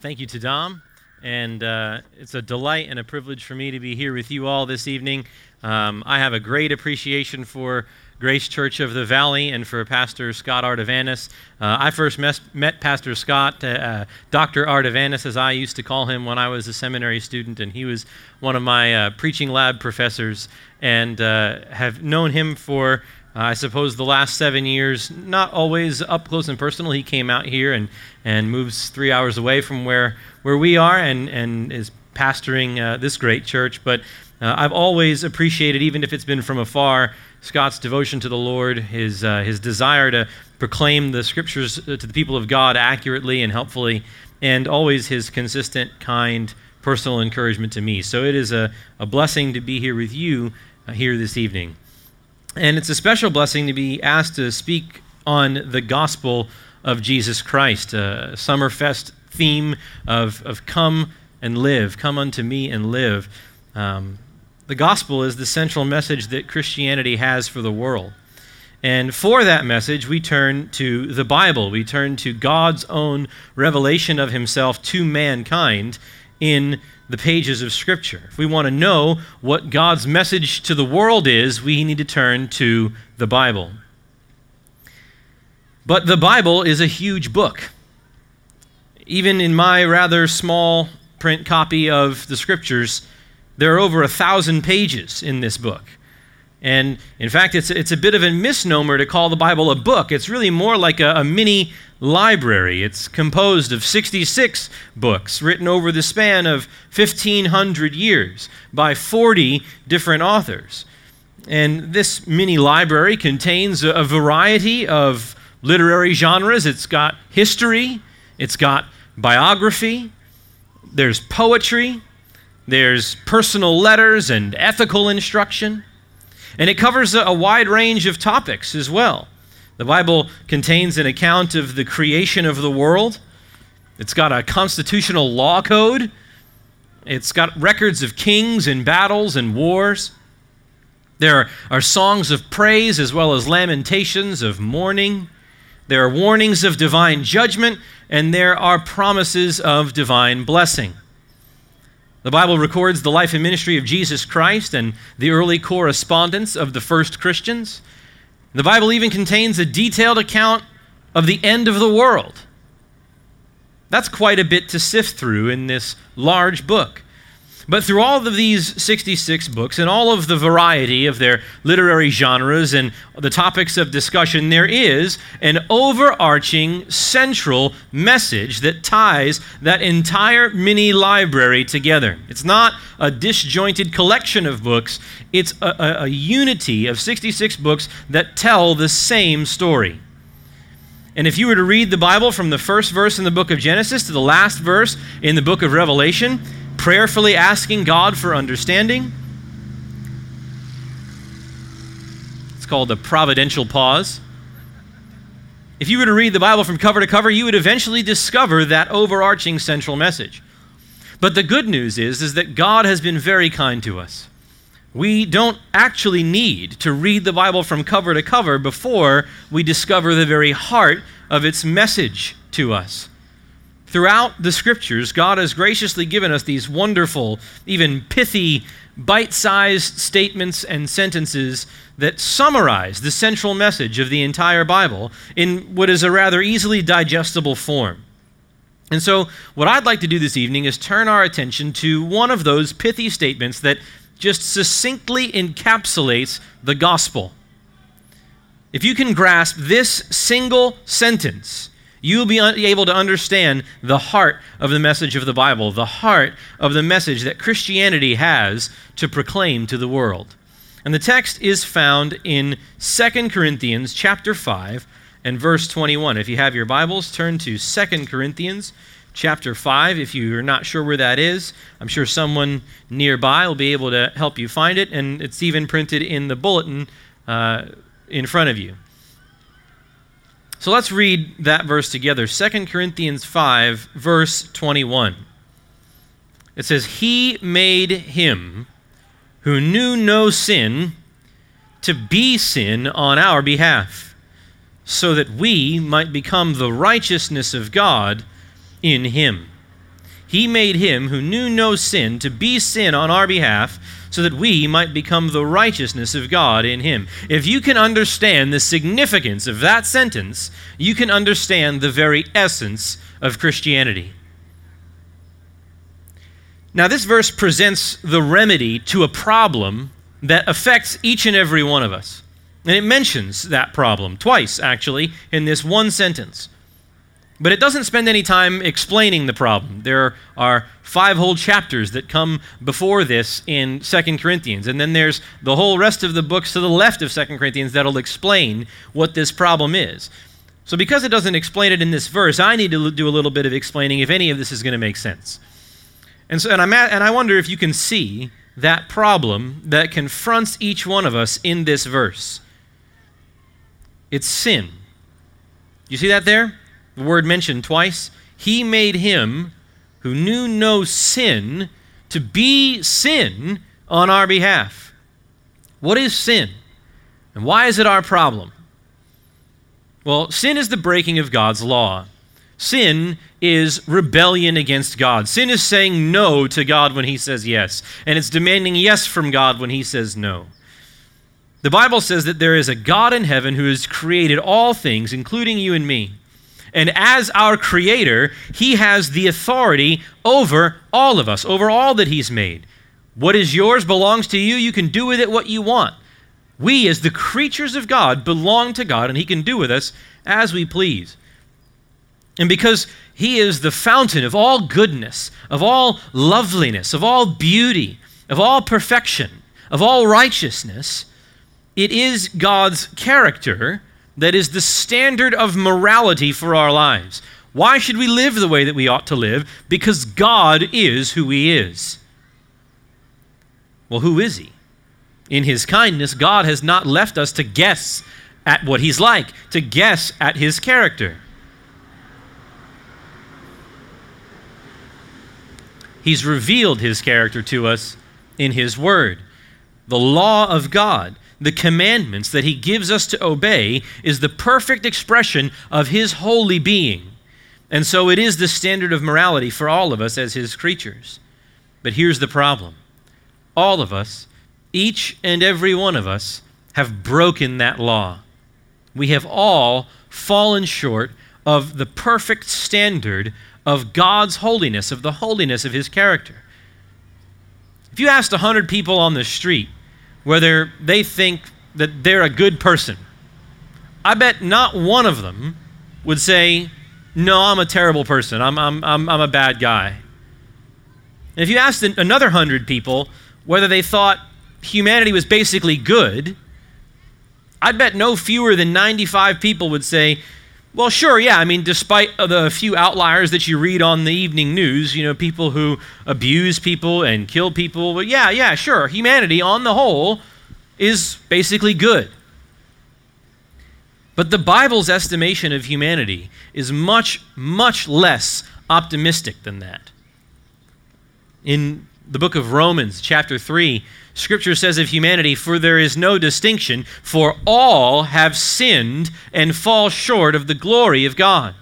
Thank you to Dom. And uh, it's a delight and a privilege for me to be here with you all this evening. Um, I have a great appreciation for Grace Church of the Valley and for Pastor Scott Ardavanis. Uh, I first mes- met Pastor Scott, uh, uh Dr. Ardavanis, as I used to call him when I was a seminary student, and he was one of my uh, preaching lab professors, and uh, have known him for I suppose the last seven years, not always up close and personal. He came out here and, and moves three hours away from where, where we are and, and is pastoring uh, this great church. But uh, I've always appreciated, even if it's been from afar, Scott's devotion to the Lord, his, uh, his desire to proclaim the scriptures uh, to the people of God accurately and helpfully, and always his consistent, kind, personal encouragement to me. So it is a, a blessing to be here with you uh, here this evening. And it's a special blessing to be asked to speak on the gospel of Jesus Christ, a Summerfest theme of, of come and live, come unto me and live. Um, the gospel is the central message that Christianity has for the world. And for that message, we turn to the Bible. We turn to God's own revelation of himself to mankind in the pages of Scripture. If we want to know what God's message to the world is, we need to turn to the Bible. But the Bible is a huge book. Even in my rather small print copy of the Scriptures, there are over a thousand pages in this book. And in fact, it's, it's a bit of a misnomer to call the Bible a book. It's really more like a, a mini library. It's composed of 66 books written over the span of 1,500 years by 40 different authors. And this mini library contains a variety of literary genres. It's got history, it's got biography, there's poetry, there's personal letters and ethical instruction. And it covers a wide range of topics as well. The Bible contains an account of the creation of the world. It's got a constitutional law code. It's got records of kings and battles and wars. There are songs of praise as well as lamentations of mourning. There are warnings of divine judgment, and there are promises of divine blessing. The Bible records the life and ministry of Jesus Christ and the early correspondence of the first Christians. The Bible even contains a detailed account of the end of the world. That's quite a bit to sift through in this large book. But through all of these 66 books and all of the variety of their literary genres and the topics of discussion, there is an overarching central message that ties that entire mini library together. It's not a disjointed collection of books, it's a, a, a unity of 66 books that tell the same story. And if you were to read the Bible from the first verse in the book of Genesis to the last verse in the book of Revelation, prayerfully asking God for understanding. It's called a providential pause. If you were to read the Bible from cover to cover, you would eventually discover that overarching central message. But the good news is, is that God has been very kind to us. We don't actually need to read the Bible from cover to cover before we discover the very heart of its message to us. Throughout the scriptures, God has graciously given us these wonderful, even pithy, bite sized statements and sentences that summarize the central message of the entire Bible in what is a rather easily digestible form. And so, what I'd like to do this evening is turn our attention to one of those pithy statements that just succinctly encapsulates the gospel. If you can grasp this single sentence, You'll be able to understand the heart of the message of the Bible, the heart of the message that Christianity has to proclaim to the world. And the text is found in 2 Corinthians chapter 5 and verse 21. If you have your Bibles, turn to 2 Corinthians chapter 5. If you're not sure where that is, I'm sure someone nearby will be able to help you find it, and it's even printed in the bulletin uh, in front of you. So let's read that verse together 2 Corinthians 5, verse 21. It says, He made him who knew no sin to be sin on our behalf, so that we might become the righteousness of God in him. He made him who knew no sin to be sin on our behalf so that we might become the righteousness of God in him. If you can understand the significance of that sentence, you can understand the very essence of Christianity. Now, this verse presents the remedy to a problem that affects each and every one of us. And it mentions that problem twice, actually, in this one sentence. But it doesn't spend any time explaining the problem. There are five whole chapters that come before this in 2 Corinthians. And then there's the whole rest of the books to the left of 2 Corinthians that'll explain what this problem is. So, because it doesn't explain it in this verse, I need to do a little bit of explaining if any of this is going to make sense. And, so, and, I'm at, and I wonder if you can see that problem that confronts each one of us in this verse. It's sin. You see that there? The word mentioned twice. He made him who knew no sin to be sin on our behalf. What is sin? And why is it our problem? Well, sin is the breaking of God's law. Sin is rebellion against God. Sin is saying no to God when He says yes, and it's demanding yes from God when He says no. The Bible says that there is a God in heaven who has created all things, including you and me. And as our creator, he has the authority over all of us, over all that he's made. What is yours belongs to you. You can do with it what you want. We, as the creatures of God, belong to God, and he can do with us as we please. And because he is the fountain of all goodness, of all loveliness, of all beauty, of all perfection, of all righteousness, it is God's character that is the standard of morality for our lives. Why should we live the way that we ought to live? Because God is who He is. Well, who is He? In His kindness, God has not left us to guess at what He's like, to guess at His character. He's revealed His character to us in His Word. The law of God the commandments that he gives us to obey is the perfect expression of his holy being. And so it is the standard of morality for all of us as his creatures. But here's the problem all of us, each and every one of us, have broken that law. We have all fallen short of the perfect standard of God's holiness, of the holiness of his character. If you asked 100 people on the street, whether they think that they're a good person. I bet not one of them would say, No, I'm a terrible person. I'm, I'm, I'm, I'm a bad guy. And if you asked another hundred people whether they thought humanity was basically good, I'd bet no fewer than 95 people would say, well, sure, yeah. I mean, despite the few outliers that you read on the evening news, you know, people who abuse people and kill people, but yeah, yeah, sure. Humanity on the whole is basically good. But the Bible's estimation of humanity is much, much less optimistic than that. In the book of Romans, chapter 3, Scripture says of humanity, For there is no distinction, for all have sinned and fall short of the glory of God.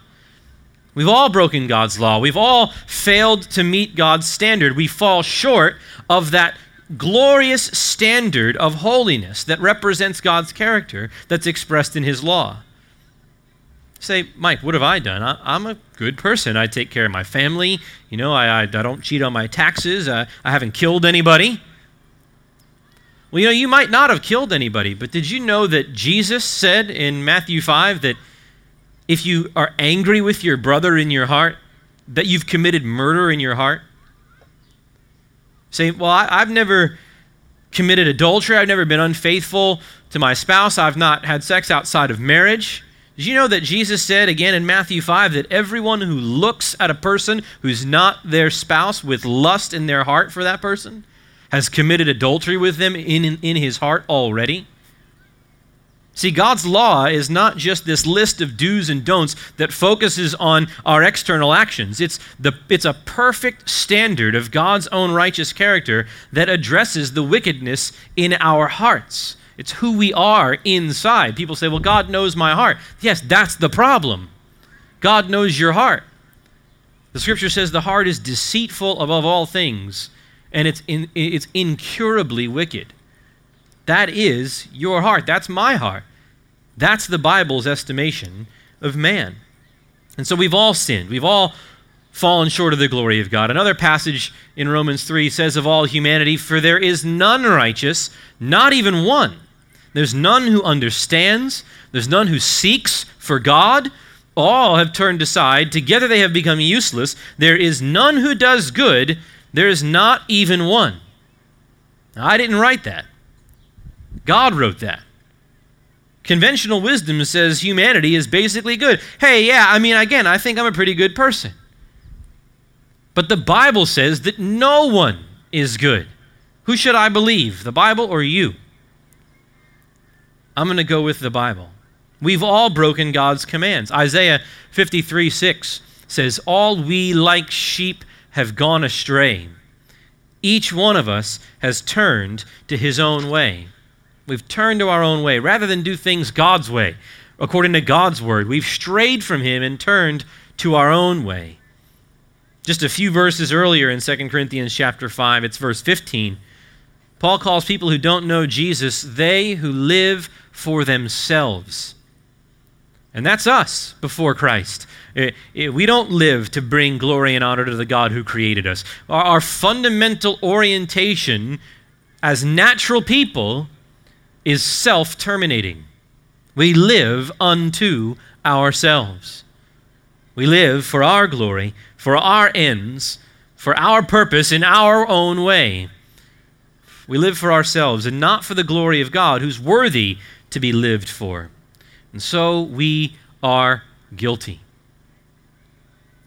We've all broken God's law. We've all failed to meet God's standard. We fall short of that glorious standard of holiness that represents God's character that's expressed in His law. Say, Mike, what have I done? I, am a good person. I take care of my family. You know, I, I, I don't cheat on my taxes. I, I haven't killed anybody. Well, you know, you might not have killed anybody, but did you know that Jesus said in Matthew 5 that if you are angry with your brother in your heart, that you've committed murder in your heart? Say, well, I, have never committed adultery. I've never been unfaithful to my spouse. I've not had sex outside of marriage. Did you know that Jesus said again in Matthew 5 that everyone who looks at a person who's not their spouse with lust in their heart for that person has committed adultery with them in, in, in his heart already? See, God's law is not just this list of do's and don'ts that focuses on our external actions. It's, the, it's a perfect standard of God's own righteous character that addresses the wickedness in our hearts. It's who we are inside. People say, well, God knows my heart. Yes, that's the problem. God knows your heart. The scripture says the heart is deceitful above all things, and it's, in, it's incurably wicked. That is your heart. That's my heart. That's the Bible's estimation of man. And so we've all sinned. We've all fallen short of the glory of God. Another passage in Romans 3 says of all humanity, For there is none righteous, not even one. There's none who understands, there's none who seeks for God. All have turned aside. Together they have become useless. There is none who does good. There is not even one. Now, I didn't write that. God wrote that. Conventional wisdom says humanity is basically good. Hey, yeah, I mean, again, I think I'm a pretty good person. But the Bible says that no one is good. Who should I believe, the Bible or you? I'm going to go with the Bible. We've all broken God's commands. Isaiah 53 6 says, All we like sheep have gone astray. Each one of us has turned to his own way. We've turned to our own way rather than do things God's way, according to God's word. We've strayed from him and turned to our own way. Just a few verses earlier in 2 Corinthians chapter 5, it's verse 15. Paul calls people who don't know Jesus they who live for themselves. And that's us before Christ. Eh, eh, we don't live to bring glory and honor to the God who created us. Our fundamental orientation as natural people is self terminating. We live unto ourselves. We live for our glory, for our ends, for our purpose in our own way. We live for ourselves and not for the glory of God, who's worthy to be lived for. And so we are guilty.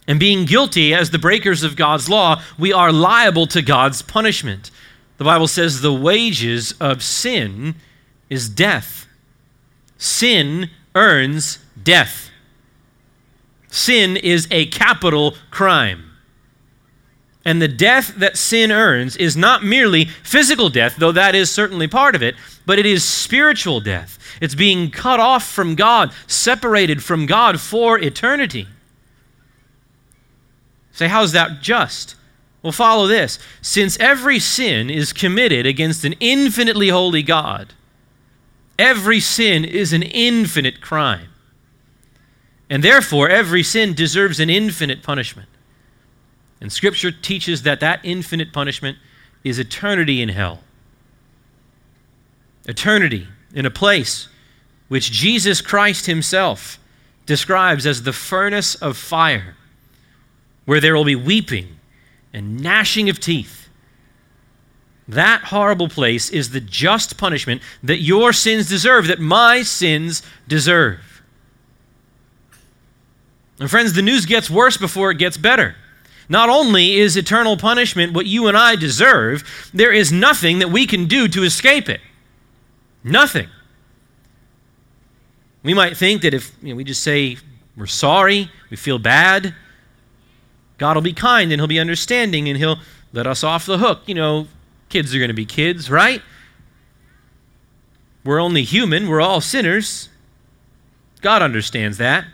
And being guilty as the breakers of God's law, we are liable to God's punishment. The Bible says the wages of sin is death. Sin earns death. Sin is a capital crime. And the death that sin earns is not merely physical death, though that is certainly part of it, but it is spiritual death. It's being cut off from God, separated from God for eternity. Say, how's that just? Well, follow this. Since every sin is committed against an infinitely holy God, every sin is an infinite crime. And therefore, every sin deserves an infinite punishment. And Scripture teaches that that infinite punishment is eternity in hell. Eternity in a place which Jesus Christ Himself describes as the furnace of fire, where there will be weeping and gnashing of teeth. That horrible place is the just punishment that your sins deserve, that my sins deserve. And friends, the news gets worse before it gets better. Not only is eternal punishment what you and I deserve, there is nothing that we can do to escape it. Nothing. We might think that if you know, we just say we're sorry, we feel bad, God will be kind and He'll be understanding and He'll let us off the hook. You know, kids are going to be kids, right? We're only human, we're all sinners. God understands that.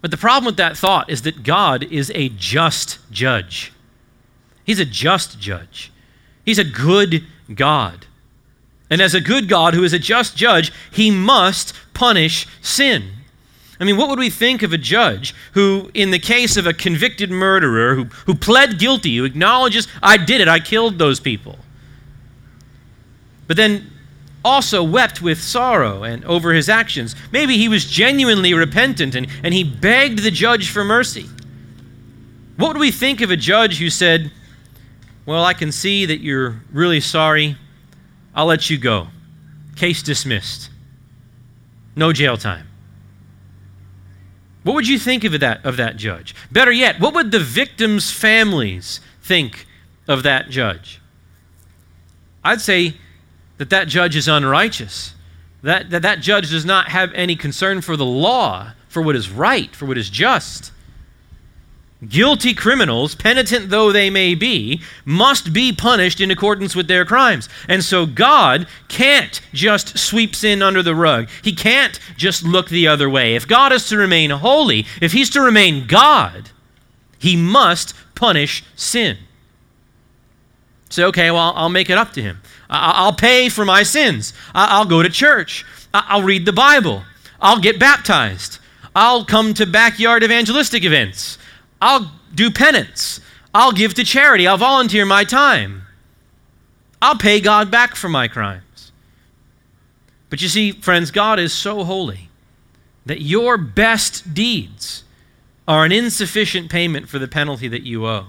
But the problem with that thought is that God is a just judge. He's a just judge. He's a good God. And as a good God who is a just judge, he must punish sin. I mean, what would we think of a judge who, in the case of a convicted murderer who, who pled guilty, who acknowledges, I did it, I killed those people, but then also wept with sorrow and over his actions. Maybe he was genuinely repentant and, and he begged the judge for mercy. What would we think of a judge who said, Well, I can see that you're really sorry. I'll let you go. Case dismissed. No jail time. What would you think of that, of that judge? Better yet, what would the victims' families think of that judge? I'd say that that judge is unrighteous, that, that that judge does not have any concern for the law, for what is right, for what is just. Guilty criminals, penitent though they may be, must be punished in accordance with their crimes. And so God can't just sweep sin under the rug. He can't just look the other way. If God is to remain holy, if He's to remain God, He must punish sin. Say, okay, well, I'll make it up to him. I'll pay for my sins. I'll go to church. I'll read the Bible. I'll get baptized. I'll come to backyard evangelistic events. I'll do penance. I'll give to charity. I'll volunteer my time. I'll pay God back for my crimes. But you see, friends, God is so holy that your best deeds are an insufficient payment for the penalty that you owe.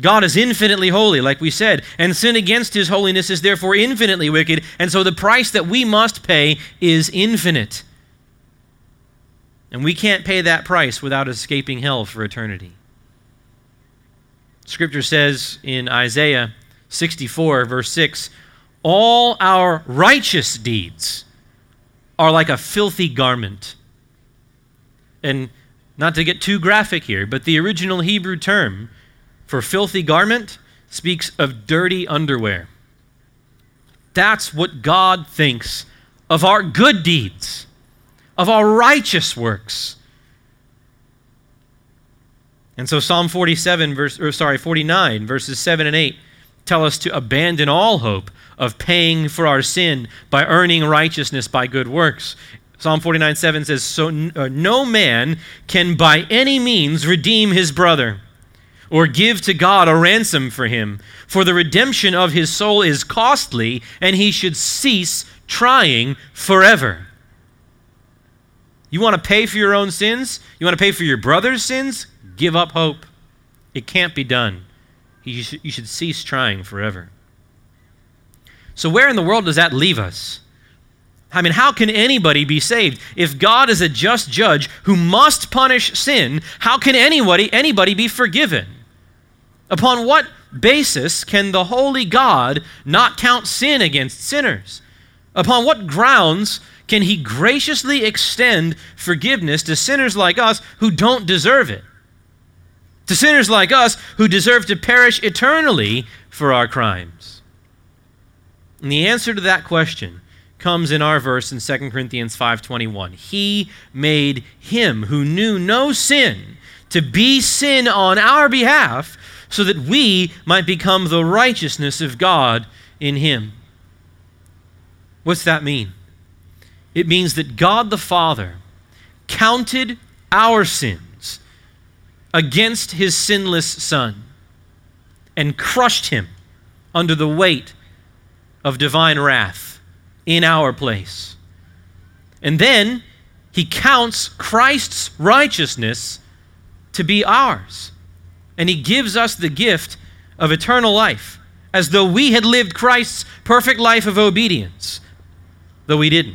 God is infinitely holy, like we said, and sin against his holiness is therefore infinitely wicked, and so the price that we must pay is infinite. And we can't pay that price without escaping hell for eternity. Scripture says in Isaiah 64, verse 6 All our righteous deeds are like a filthy garment. And not to get too graphic here, but the original Hebrew term for filthy garment speaks of dirty underwear. That's what God thinks of our good deeds, of our righteous works. And so Psalm 47 verse or sorry, 49 verses 7 and 8 tell us to abandon all hope of paying for our sin by earning righteousness by good works. Psalm 49 7 says, So uh, no man can by any means redeem his brother or give to God a ransom for him. For the redemption of his soul is costly, and he should cease trying forever. You want to pay for your own sins? You want to pay for your brother's sins? Give up hope. It can't be done. You should, cease trying forever. So, where in the world does that leave us? I mean, how can anybody be saved? If God is a just judge who must punish sin, how can anybody, anybody be forgiven? Upon what basis can the holy God not count sin against sinners? Upon what grounds can he graciously extend forgiveness to sinners like us who don't deserve it? To sinners like us who deserve to perish eternally for our crimes? And the answer to that question comes in our verse in 2 Corinthians 5:21. He made him who knew no sin to be sin on our behalf so that we might become the righteousness of God in him. What's that mean? It means that God the Father counted our sins against his sinless Son and crushed him under the weight of divine wrath in our place. And then he counts Christ's righteousness to be ours and he gives us the gift of eternal life, as though we had lived Christ's perfect life of obedience, though we didn't.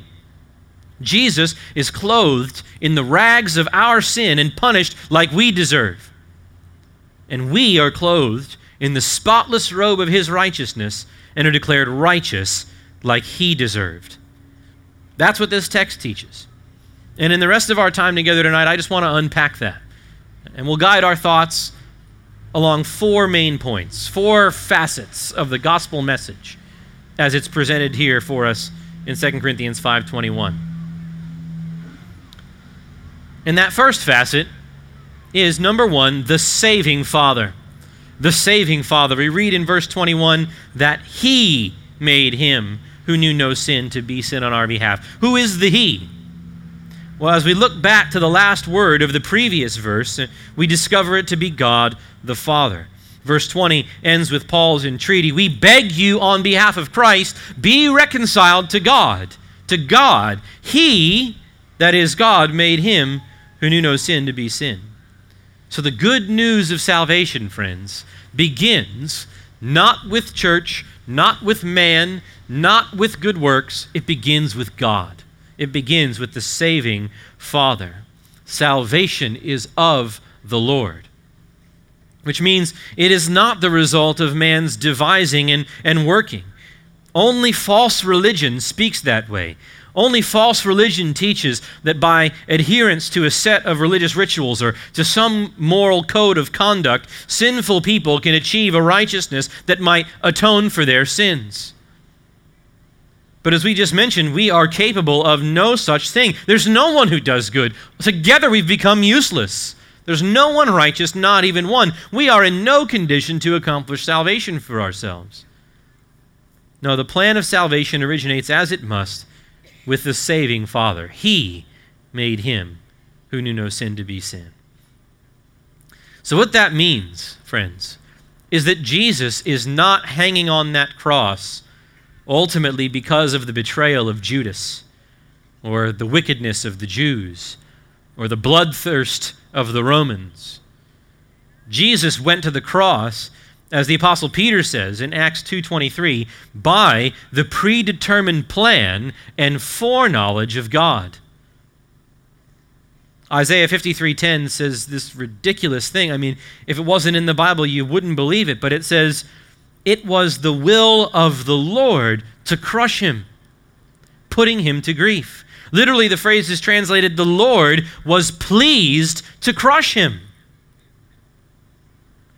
Jesus is clothed in the rags of our sin and punished like we deserve. And we are clothed in the spotless robe of his righteousness and are declared righteous like he deserved. That's what this text teaches. And in the rest of our time together tonight, I just want to unpack that. And we'll guide our thoughts along four main points, four facets of the gospel message as it's presented here for us in 2 Corinthians 5:21. And that first facet is number 1, the saving Father. The saving Father. We read in verse 21 that he made him who knew no sin to be sin on our behalf. Who is the he? Well, as we look back to the last word of the previous verse, we discover it to be God the Father. Verse 20 ends with Paul's entreaty We beg you on behalf of Christ, be reconciled to God. To God. He, that is God, made him who knew no sin to be sin. So the good news of salvation, friends, begins not with church, not with man, not with good works. It begins with God. It begins with the saving Father. Salvation is of the Lord which means it is not the result of man's devising and, and working. Only false religion speaks that way. Only false religion teaches that by adherence to a set of religious rituals or to some moral code of conduct, sinful people can achieve a righteousness that might atone for their sins. But as we just mentioned, we are capable of no such thing. There's no one who does good. Together we've become useless. There's no one righteous, not even one. We are in no condition to accomplish salvation for ourselves. No, the plan of salvation originates as it must with the saving Father. He made him who knew no sin to be sin. So, what that means, friends, is that Jesus is not hanging on that cross ultimately because of the betrayal of Judas or the wickedness of the Jews or the bloodthirst of the Romans. Jesus went to the cross as the apostle Peter says in Acts 2:23 by the predetermined plan and foreknowledge of God. Isaiah 53:10 says this ridiculous thing. I mean, if it wasn't in the Bible, you wouldn't believe it, but it says, "It was the will of the Lord to crush him, putting him to grief." Literally, the phrase is translated, "The Lord was pleased to crush him."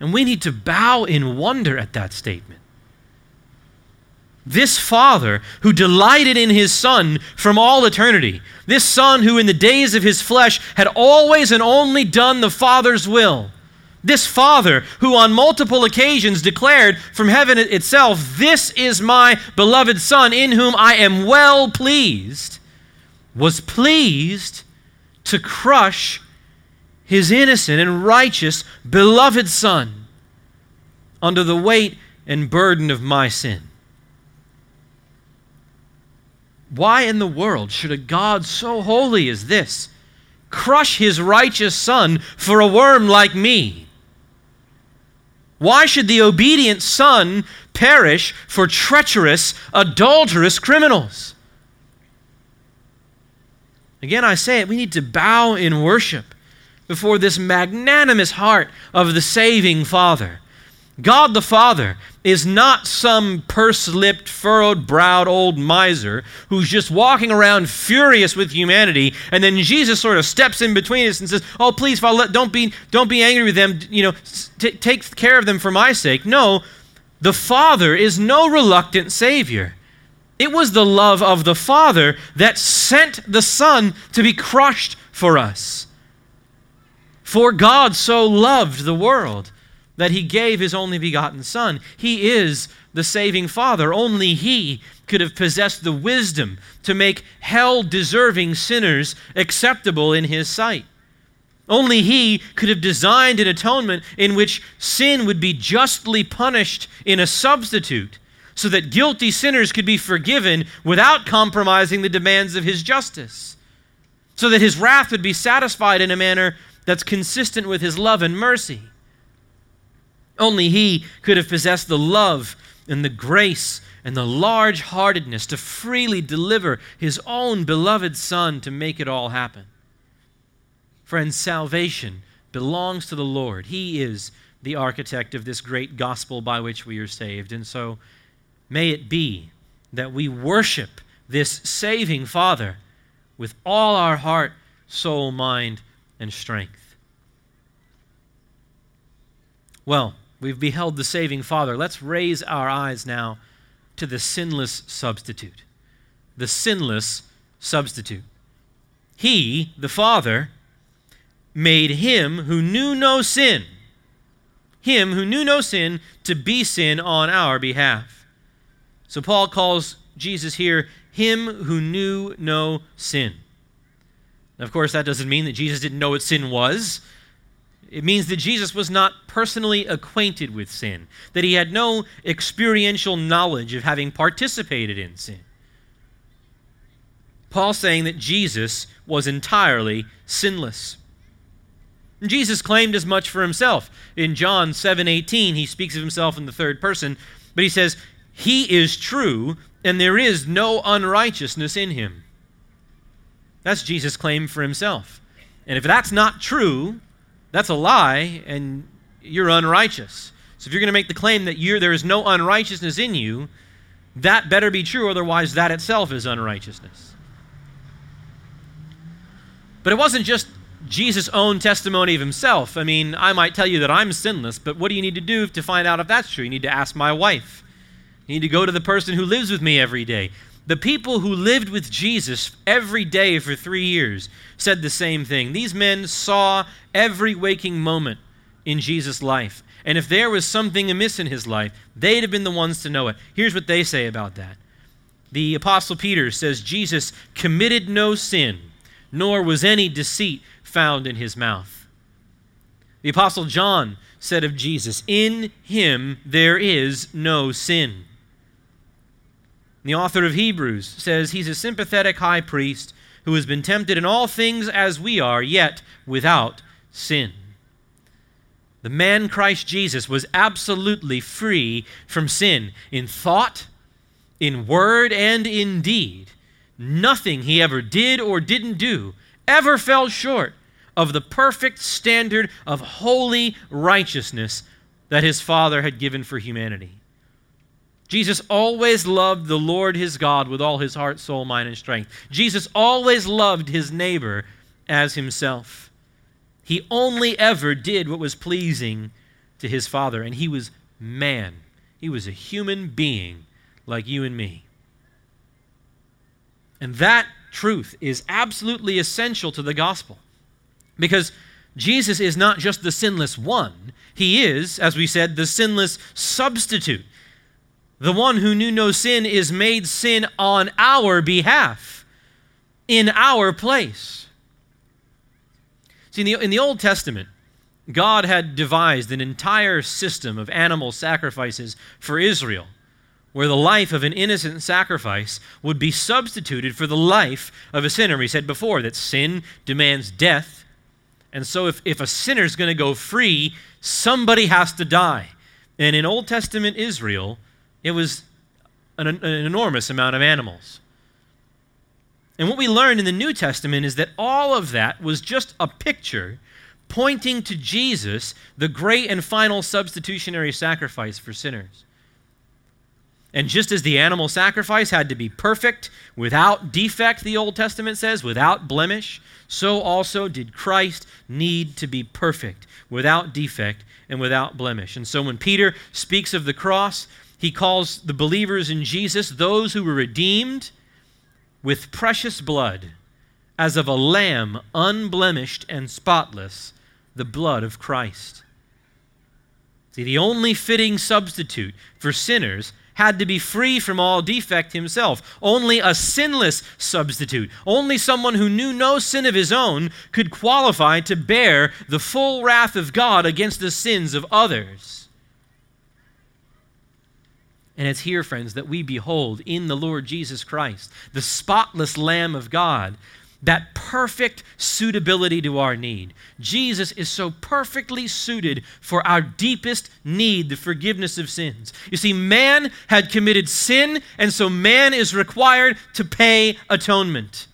And we need to bow in wonder at that statement. This Father who delighted in his Son from all eternity, this Son who in the days of his flesh had always and only done the Father's will, this Father who on multiple occasions declared from heaven itself, This is my beloved Son in whom I am well pleased, was pleased to crush his innocent and righteous beloved Son under the weight and burden of my sin. Why in the world should a God so holy as this crush his righteous son for a worm like me? Why should the obedient son perish for treacherous, adulterous criminals? Again, I say it, we need to bow in worship before this magnanimous heart of the saving Father. God the Father is not some purse lipped, furrowed browed old miser who's just walking around furious with humanity, and then Jesus sort of steps in between us and says, Oh, please, Father, don't be, don't be angry with them. You know, t- take care of them for my sake. No, the Father is no reluctant Savior. It was the love of the Father that sent the Son to be crushed for us. For God so loved the world that he gave his only begotten Son. He is the saving Father. Only he could have possessed the wisdom to make hell deserving sinners acceptable in his sight. Only he could have designed an atonement in which sin would be justly punished in a substitute so that guilty sinners could be forgiven without compromising the demands of his justice, so that his wrath would be satisfied in a manner that's consistent with his love and mercy. Only he could have possessed the love and the grace and the large heartedness to freely deliver his own beloved Son to make it all happen. Friends, salvation belongs to the Lord. He is the architect of this great gospel by which we are saved. And so may it be that we worship this saving Father with all our heart, soul, mind, and strength. Well, We've beheld the saving Father. Let's raise our eyes now to the sinless substitute. The sinless substitute. He, the Father, made him who knew no sin, him who knew no sin, to be sin on our behalf. So Paul calls Jesus here him who knew no sin. Of course, that doesn't mean that Jesus didn't know what sin was. It means that Jesus was not personally acquainted with sin, that he had no experiential knowledge of having participated in sin. Paul's saying that Jesus was entirely sinless. Jesus claimed as much for himself. In John 7:18, he speaks of himself in the third person, but he says, "He is true, and there is no unrighteousness in him." That's Jesus' claim for himself. And if that's not true, that's a lie, and you're unrighteous. So if you're going to make the claim that there is no unrighteousness in you, that better be true, otherwise, that itself is unrighteousness. But it wasn't just Jesus' own testimony of himself. I mean, I might tell you that I'm sinless, but what do you need to do to find out if that's true? You need to ask my wife. You need to go to the person who lives with me every day. The people who lived with Jesus every day for three years said the same thing. These men saw every waking moment in Jesus' life. And if there was something amiss in his life, they'd have been the ones to know it. Here's what they say about that. The Apostle Peter says Jesus committed no sin, nor was any deceit found in his mouth. The Apostle John said of Jesus, In him there is no sin. The author of Hebrews says he's a sympathetic high priest who has been tempted in all things as we are, yet without sin. The man Christ Jesus was absolutely free from sin in thought, in word, and in deed. Nothing he ever did or didn't do ever fell short of the perfect standard of holy righteousness that his Father had given for humanity. Jesus always loved the Lord his God with all his heart, soul, mind, and strength. Jesus always loved his neighbor as himself. He only ever did what was pleasing to his Father, and he was man. He was a human being like you and me. And that truth is absolutely essential to the gospel because Jesus is not just the sinless one, he is, as we said, the sinless substitute. The one who knew no sin is made sin on our behalf, in our place. See, in the, in the Old Testament, God had devised an entire system of animal sacrifices for Israel, where the life of an innocent sacrifice would be substituted for the life of a sinner. We said before that sin demands death, and so if, if a sinner is going to go free, somebody has to die. And in Old Testament Israel, it was an, an enormous amount of animals. And what we learn in the New Testament is that all of that was just a picture pointing to Jesus, the great and final substitutionary sacrifice for sinners. And just as the animal sacrifice had to be perfect, without defect, the Old Testament says, without blemish, so also did Christ need to be perfect, without defect and without blemish. And so when Peter speaks of the cross, he calls the believers in Jesus those who were redeemed with precious blood, as of a lamb unblemished and spotless, the blood of Christ. See, the only fitting substitute for sinners had to be free from all defect himself. Only a sinless substitute, only someone who knew no sin of his own, could qualify to bear the full wrath of God against the sins of others. And it's here, friends, that we behold in the Lord Jesus Christ, the spotless Lamb of God, that perfect suitability to our need. Jesus is so perfectly suited for our deepest need, the forgiveness of sins. You see, man had committed sin, and so man is required to pay atonement.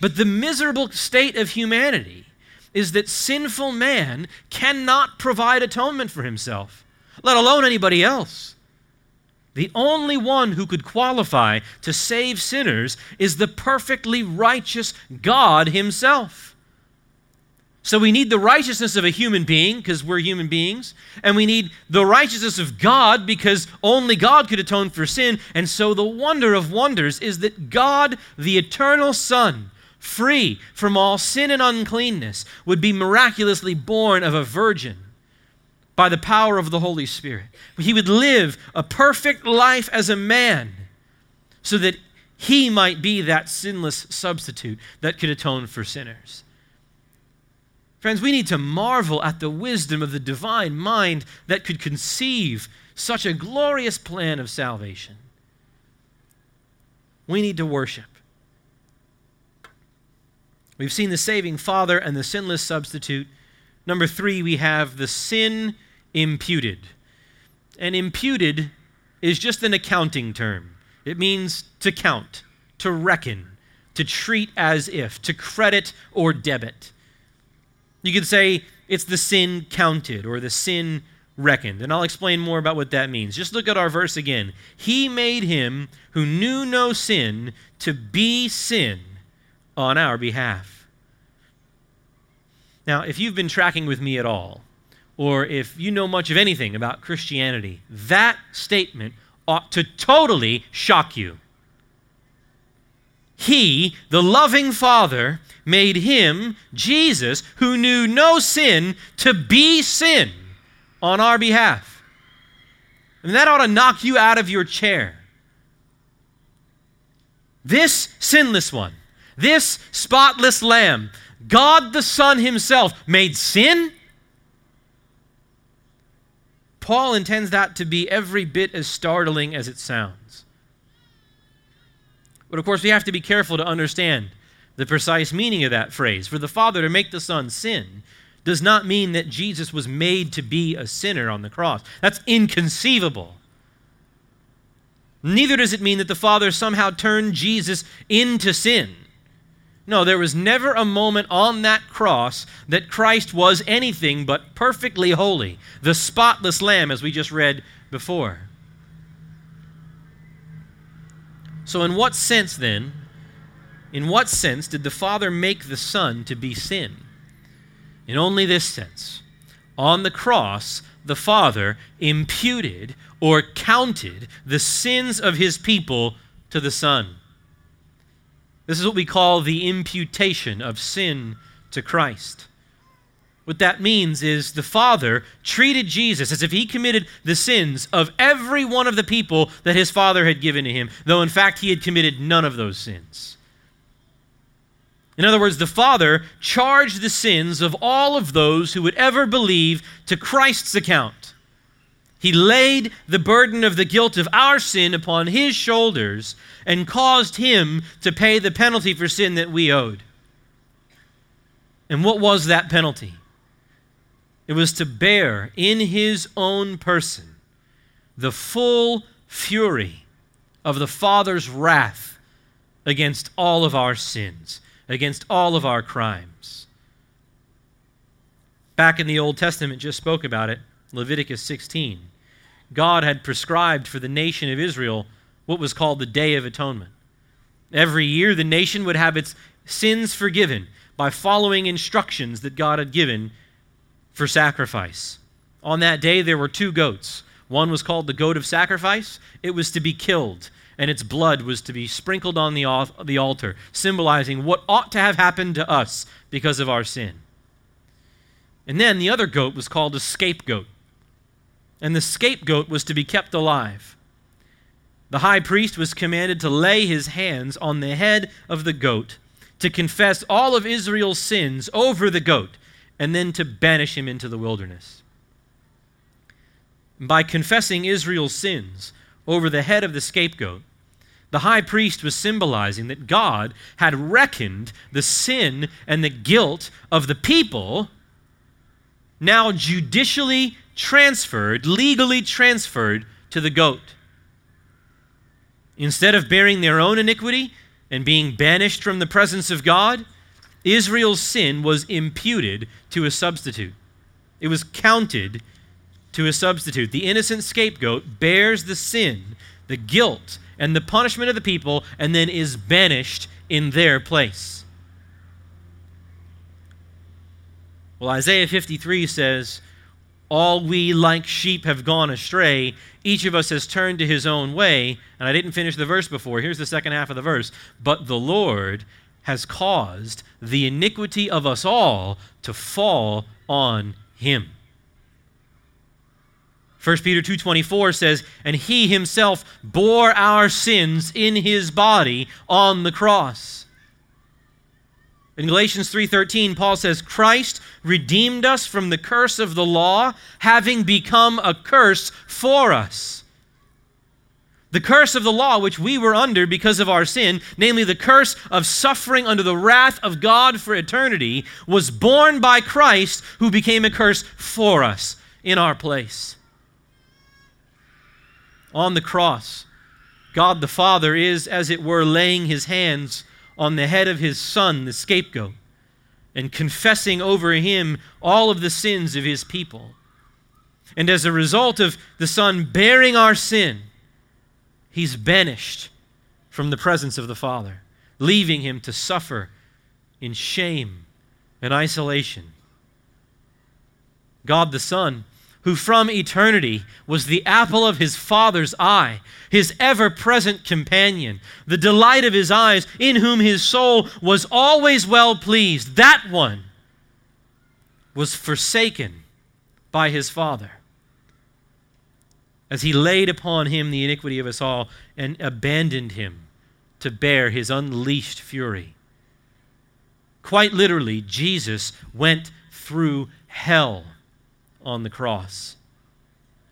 But the miserable state of humanity is that sinful man cannot provide atonement for himself, let alone anybody else. The only one who could qualify to save sinners is the perfectly righteous God Himself. So we need the righteousness of a human being because we're human beings, and we need the righteousness of God because only God could atone for sin. And so the wonder of wonders is that God, the eternal Son, free from all sin and uncleanness, would be miraculously born of a virgin by the power of the Holy Spirit. He would live a perfect life as a man so that he might be that sinless substitute that could atone for sinners. Friends, we need to marvel at the wisdom of the divine mind that could conceive such a glorious plan of salvation. We need to worship. We've seen the saving Father and the sinless substitute. Number three, we have the sin imputed. And imputed is just an accounting term, it means to count, to reckon, to treat as if, to credit or debit. You could say it's the sin counted or the sin reckoned. And I'll explain more about what that means. Just look at our verse again. He made him who knew no sin to be sin on our behalf. Now, if you've been tracking with me at all, or if you know much of anything about Christianity, that statement ought to totally shock you. He, the loving Father, made him, Jesus, who knew no sin, to be sin on our behalf. And that ought to knock you out of your chair. This sinless one, this spotless lamb, God the Son Himself made sin? Paul intends that to be every bit as startling as it sounds. But of course, we have to be careful to understand the precise meaning of that phrase. For the Father to make the Son sin does not mean that Jesus was made to be a sinner on the cross. That's inconceivable. Neither does it mean that the Father somehow turned Jesus into sin. No, there was never a moment on that cross that Christ was anything but perfectly holy, the spotless Lamb, as we just read before. So, in what sense then, in what sense did the Father make the Son to be sin? In only this sense. On the cross, the Father imputed or counted the sins of his people to the Son. This is what we call the imputation of sin to Christ. What that means is the Father treated Jesus as if he committed the sins of every one of the people that his Father had given to him, though in fact he had committed none of those sins. In other words, the Father charged the sins of all of those who would ever believe to Christ's account. He laid the burden of the guilt of our sin upon his shoulders and caused him to pay the penalty for sin that we owed. And what was that penalty? It was to bear in his own person the full fury of the Father's wrath against all of our sins, against all of our crimes. Back in the Old Testament, just spoke about it. Leviticus 16, God had prescribed for the nation of Israel what was called the Day of Atonement. Every year, the nation would have its sins forgiven by following instructions that God had given for sacrifice. On that day, there were two goats. One was called the goat of sacrifice, it was to be killed, and its blood was to be sprinkled on the, altar, symbolizing what ought to have happened to us because of our sin. And then the other goat was called a scapegoat and the scapegoat was to be kept alive. The high priest was commanded to lay his hands on the head of the goat, to confess all of Israel's sins over the goat, and then to banish him into the wilderness. By confessing Israel's sins over the head of the scapegoat, the high priest was symbolizing that God had reckoned the sin and the guilt of the people, now judicially transferred, legally transferred to the goat. Instead of bearing their own iniquity and being banished from the presence of God, Israel's sin was imputed to a substitute. It was counted to a substitute. The innocent scapegoat bears the sin, the guilt, and the punishment of the people, and then is banished in their place. Well, Isaiah 53 says, all we like sheep have gone astray. Each of us has turned to his own way. And I didn't finish the verse before. Here's the second half of the verse. But the Lord has caused the iniquity of us all to fall on him. 1 Peter 2:24 says, "And he himself bore our sins in his body on the cross." In Galatians 3:13, Paul says, "Christ redeemed us from the curse of the law, having become a curse for us." The curse of the law which we were under because of our sin, namely the curse of suffering under the wrath of God for eternity, was borne by Christ who became a curse for us in our place. On the cross, God the Father is, as it were, laying his hands on the head of his son, the scapegoat, and confessing over him all of the sins of his people. And as a result of the son bearing our sin, he's banished from the presence of the Father, leaving him to suffer in shame and isolation. God the Son, who from eternity was the apple of his Father's eye, his ever present companion, the delight of his eyes, in whom his soul was always well pleased, that one was forsaken by his Father as he laid upon him the iniquity of us all and abandoned him to bear his unleashed fury. Quite literally, Jesus went through hell on the cross.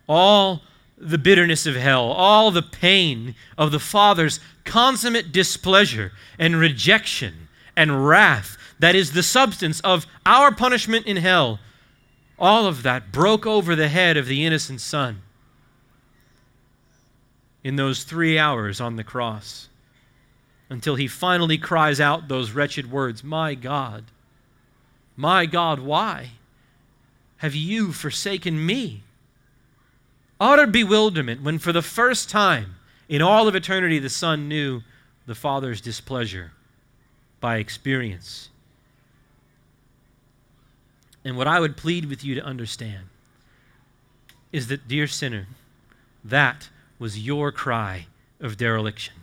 All the bitterness of hell, all the pain of the Father's consummate displeasure and rejection and wrath that is the substance of our punishment in hell, all of that broke over the head of the innocent Son in those three hours on the cross until he finally cries out those wretched words My God, my God, why? Have you forsaken me? Utter bewilderment when, for the first time in all of eternity, the Son knew the Father's displeasure by experience. And what I would plead with you to understand is that, dear sinner, that was your cry of dereliction.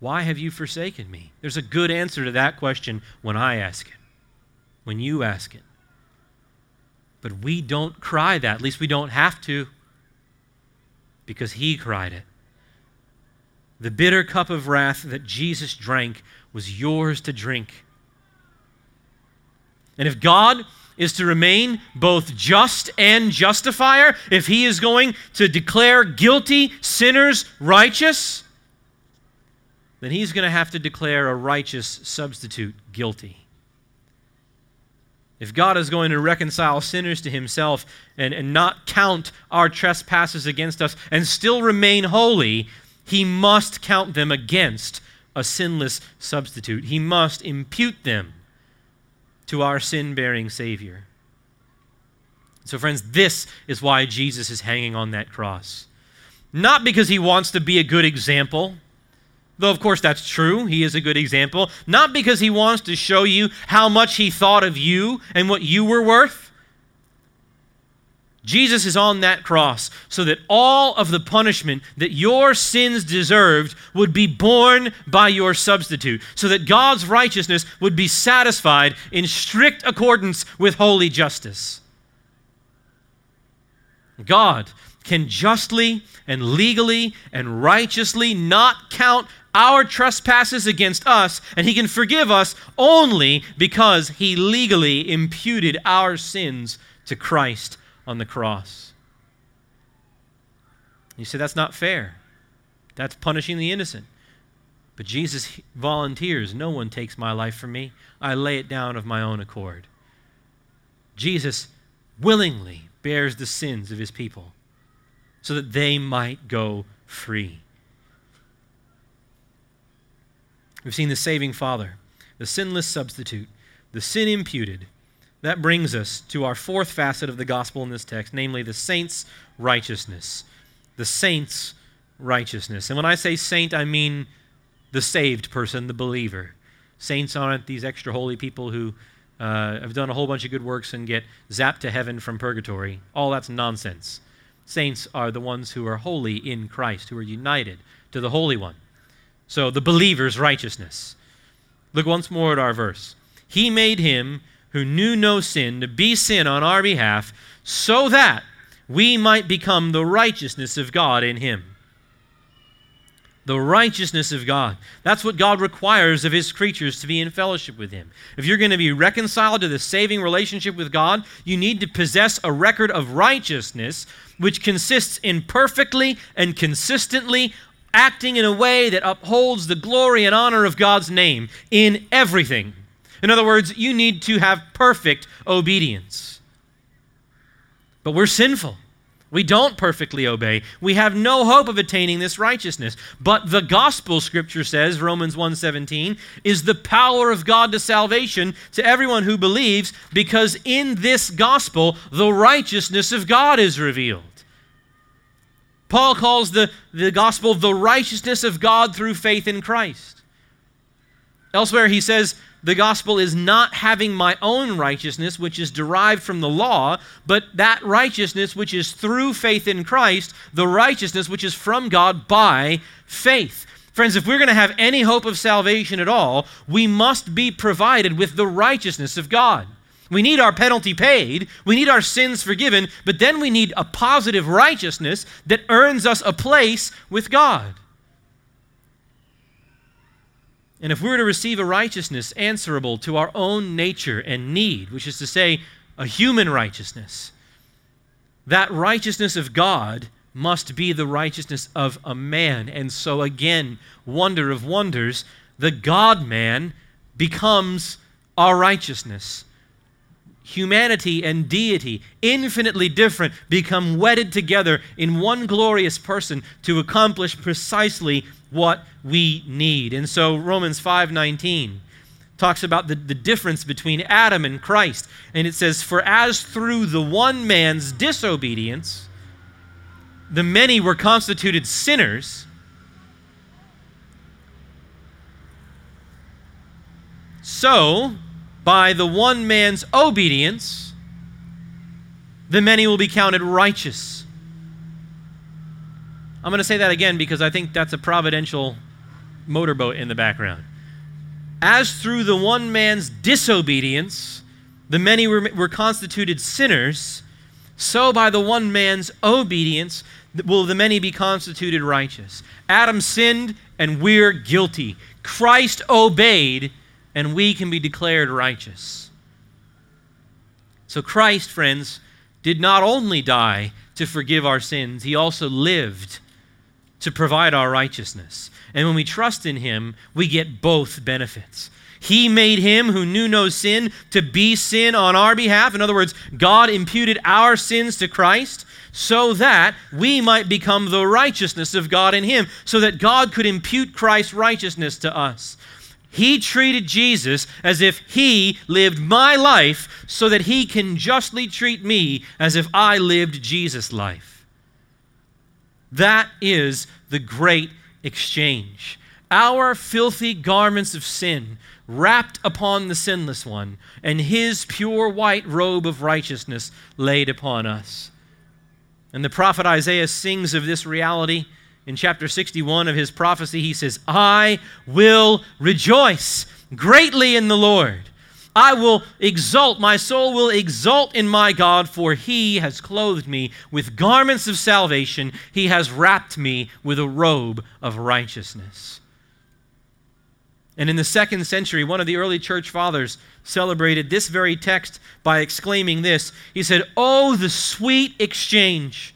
Why have you forsaken me? There's a good answer to that question when I ask it, when you ask it. But we don't cry that. At least we don't have to because he cried it. The bitter cup of wrath that Jesus drank was yours to drink. And if God is to remain both just and justifier, if he is going to declare guilty sinners righteous, then he's going to have to declare a righteous substitute guilty. If God is going to reconcile sinners to himself and, and not count our trespasses against us and still remain holy, he must count them against a sinless substitute. He must impute them to our sin bearing Savior. So, friends, this is why Jesus is hanging on that cross. Not because he wants to be a good example Though, of course, that's true. He is a good example. Not because he wants to show you how much he thought of you and what you were worth. Jesus is on that cross so that all of the punishment that your sins deserved would be borne by your substitute, so that God's righteousness would be satisfied in strict accordance with holy justice. God can justly and legally and righteously not count our trespasses against us, and he can forgive us only because he legally imputed our sins to Christ on the cross. You say that's not fair. That's punishing the innocent. But Jesus volunteers no one takes my life from me, I lay it down of my own accord. Jesus willingly bears the sins of his people so that they might go free. We've seen the saving Father, the sinless substitute, the sin imputed. That brings us to our fourth facet of the gospel in this text, namely the saint's righteousness. The saint's righteousness. And when I say saint, I mean the saved person, the believer. Saints aren't these extra holy people who uh, have done a whole bunch of good works and get zapped to heaven from purgatory. All that's nonsense. Saints are the ones who are holy in Christ, who are united to the Holy One. So the believer's righteousness. Look once more at our verse. He made him who knew no sin to be sin on our behalf, so that we might become the righteousness of God in him. The righteousness of God. That's what God requires of his creatures to be in fellowship with him. If you're going to be reconciled to the saving relationship with God, you need to possess a record of righteousness which consists in perfectly and consistently acting in a way that upholds the glory and honor of God's name in everything. In other words, you need to have perfect obedience. But we're sinful. We don't perfectly obey. We have no hope of attaining this righteousness. But the gospel scripture says, Romans 1:17, is the power of God to salvation to everyone who believes because in this gospel the righteousness of God is revealed. Paul calls the, the gospel the righteousness of God through faith in Christ. Elsewhere, he says the gospel is not having my own righteousness, which is derived from the law, but that righteousness which is through faith in Christ, the righteousness which is from God by faith. Friends, if we're going to have any hope of salvation at all, we must be provided with the righteousness of God. We need our penalty paid, we need our sins forgiven, but then we need a positive righteousness that earns us a place with God. And if we were to receive a righteousness answerable to our own nature and need, which is to say, a human righteousness, that righteousness of God must be the righteousness of a man. And so, again, wonder of wonders, the God man becomes our righteousness humanity and deity, infinitely different, become wedded together in one glorious person to accomplish precisely what we need. And so Romans 5:19 talks about the, the difference between Adam and Christ. And it says, For as through the one man's disobedience, the many were constituted sinners, so by the one man's obedience, the many will be counted righteous. I'm going to say that again because I think that's a providential motorboat in the background. As through the one man's disobedience, the many were, were constituted sinners, so by the one man's obedience will the many be constituted righteous. Adam sinned, and we're guilty. Christ obeyed, and we can be declared righteous. So, Christ, friends, did not only die to forgive our sins, he also lived to provide our righteousness. And when we trust in him, we get both benefits. He made him who knew no sin to be sin on our behalf. In other words, God imputed our sins to Christ so that we might become the righteousness of God in him, so that God could impute Christ's righteousness to us. He treated Jesus as if he lived my life so that he can justly treat me as if I lived Jesus' life. That is the great exchange. Our filthy garments of sin wrapped upon the sinless one, and his pure white robe of righteousness laid upon us. And the prophet Isaiah sings of this reality in chapter 61 of his prophecy, he says, I will rejoice greatly in the Lord. I will exult, my soul will exult in my God, for he has clothed me with garments of salvation. He has wrapped me with a robe of righteousness. And in the second century, one of the early church fathers celebrated this very text by exclaiming this. He said, Oh, the sweet exchange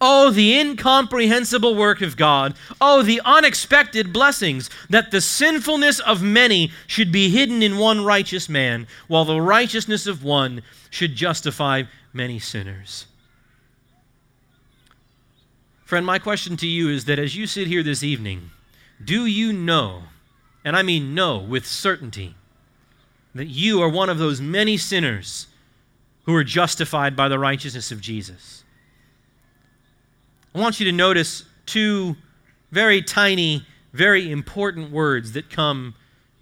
Oh, the incomprehensible work of God. Oh, the unexpected blessings that the sinfulness of many should be hidden in one righteous man, while the righteousness of one should justify many sinners. Friend, my question to you is that as you sit here this evening, do you know, and I mean know with certainty, that you are one of those many sinners who are justified by the righteousness of Jesus? I want you to notice two very tiny, very important words that come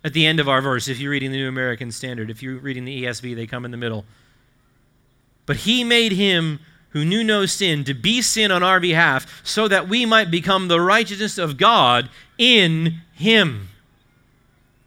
at the end of our verse if you're reading the New American Standard. If you're reading the ESV, they come in the middle. But he made him who knew no sin to be sin on our behalf so that we might become the righteousness of God in him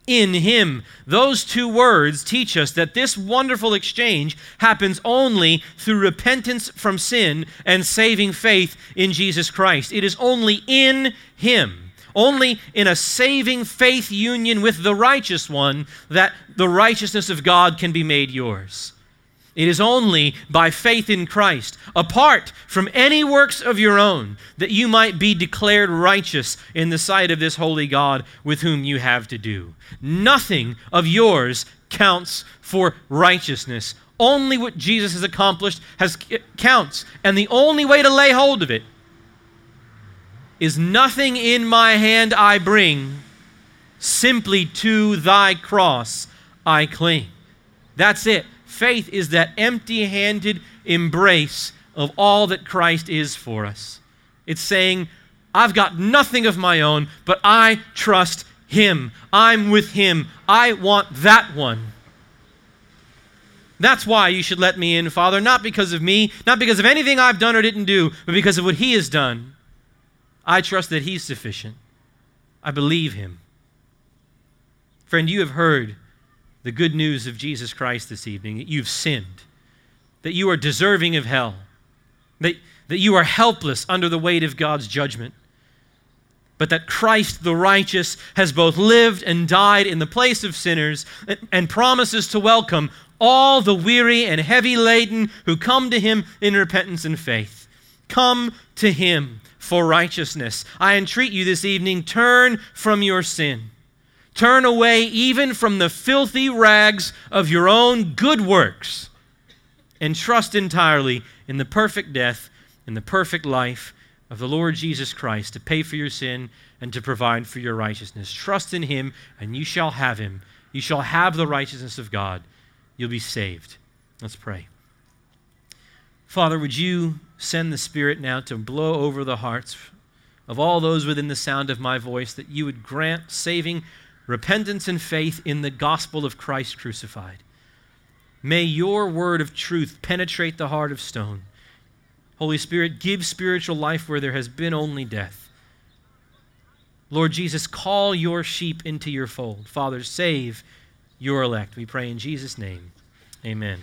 in him. Those two words teach us that this wonderful exchange happens only through repentance from sin and saving faith in Jesus Christ. It is only in him, only in a saving faith union with the righteous one, that the righteousness of God can be made yours. It is only by faith in Christ, apart from any works of your own, that you might be declared righteous in the sight of this holy God with whom you have to do. Nothing of yours counts for righteousness. Only what Jesus has accomplished has counts, and the only way to lay hold of it is nothing in my hand I bring, simply to thy cross I cling. That's it. Faith is that empty handed embrace of all that Christ is for us. It's saying, I've got nothing of my own, but I trust him. I'm with him. I want that one. That's why you should let me in, Father, not because of me, not because of anything I've done or didn't do, but because of what he has done. I trust that he's sufficient. I believe him. Friend, you have heard the good news of Jesus Christ this evening that you've sinned, that you are deserving of hell, that, that you are helpless under the weight of God's judgment but that Christ the righteous has both lived and died in the place of sinners and, and, promises to welcome all the weary and heavy laden who come to him in repentance and faith. Come to him for righteousness. I entreat you this evening turn from your sin. Turn away even from the filthy rags of your own good works and trust entirely in the perfect death and the perfect life of the Lord Jesus Christ to pay for your sin and to provide for your righteousness. Trust in him, and you shall have him. You shall have the righteousness of God. You'll be saved. Let's pray. Father, would you send the Spirit now to blow over the hearts of all those within the sound of my voice, that you would grant saving repentance and faith in the gospel of Christ crucified. May your word of truth penetrate the heart of stone Holy Spirit, give spiritual life where there has been only death. Lord Jesus, call your sheep into your fold. Father, save your elect. We pray in Jesus' name. Amen.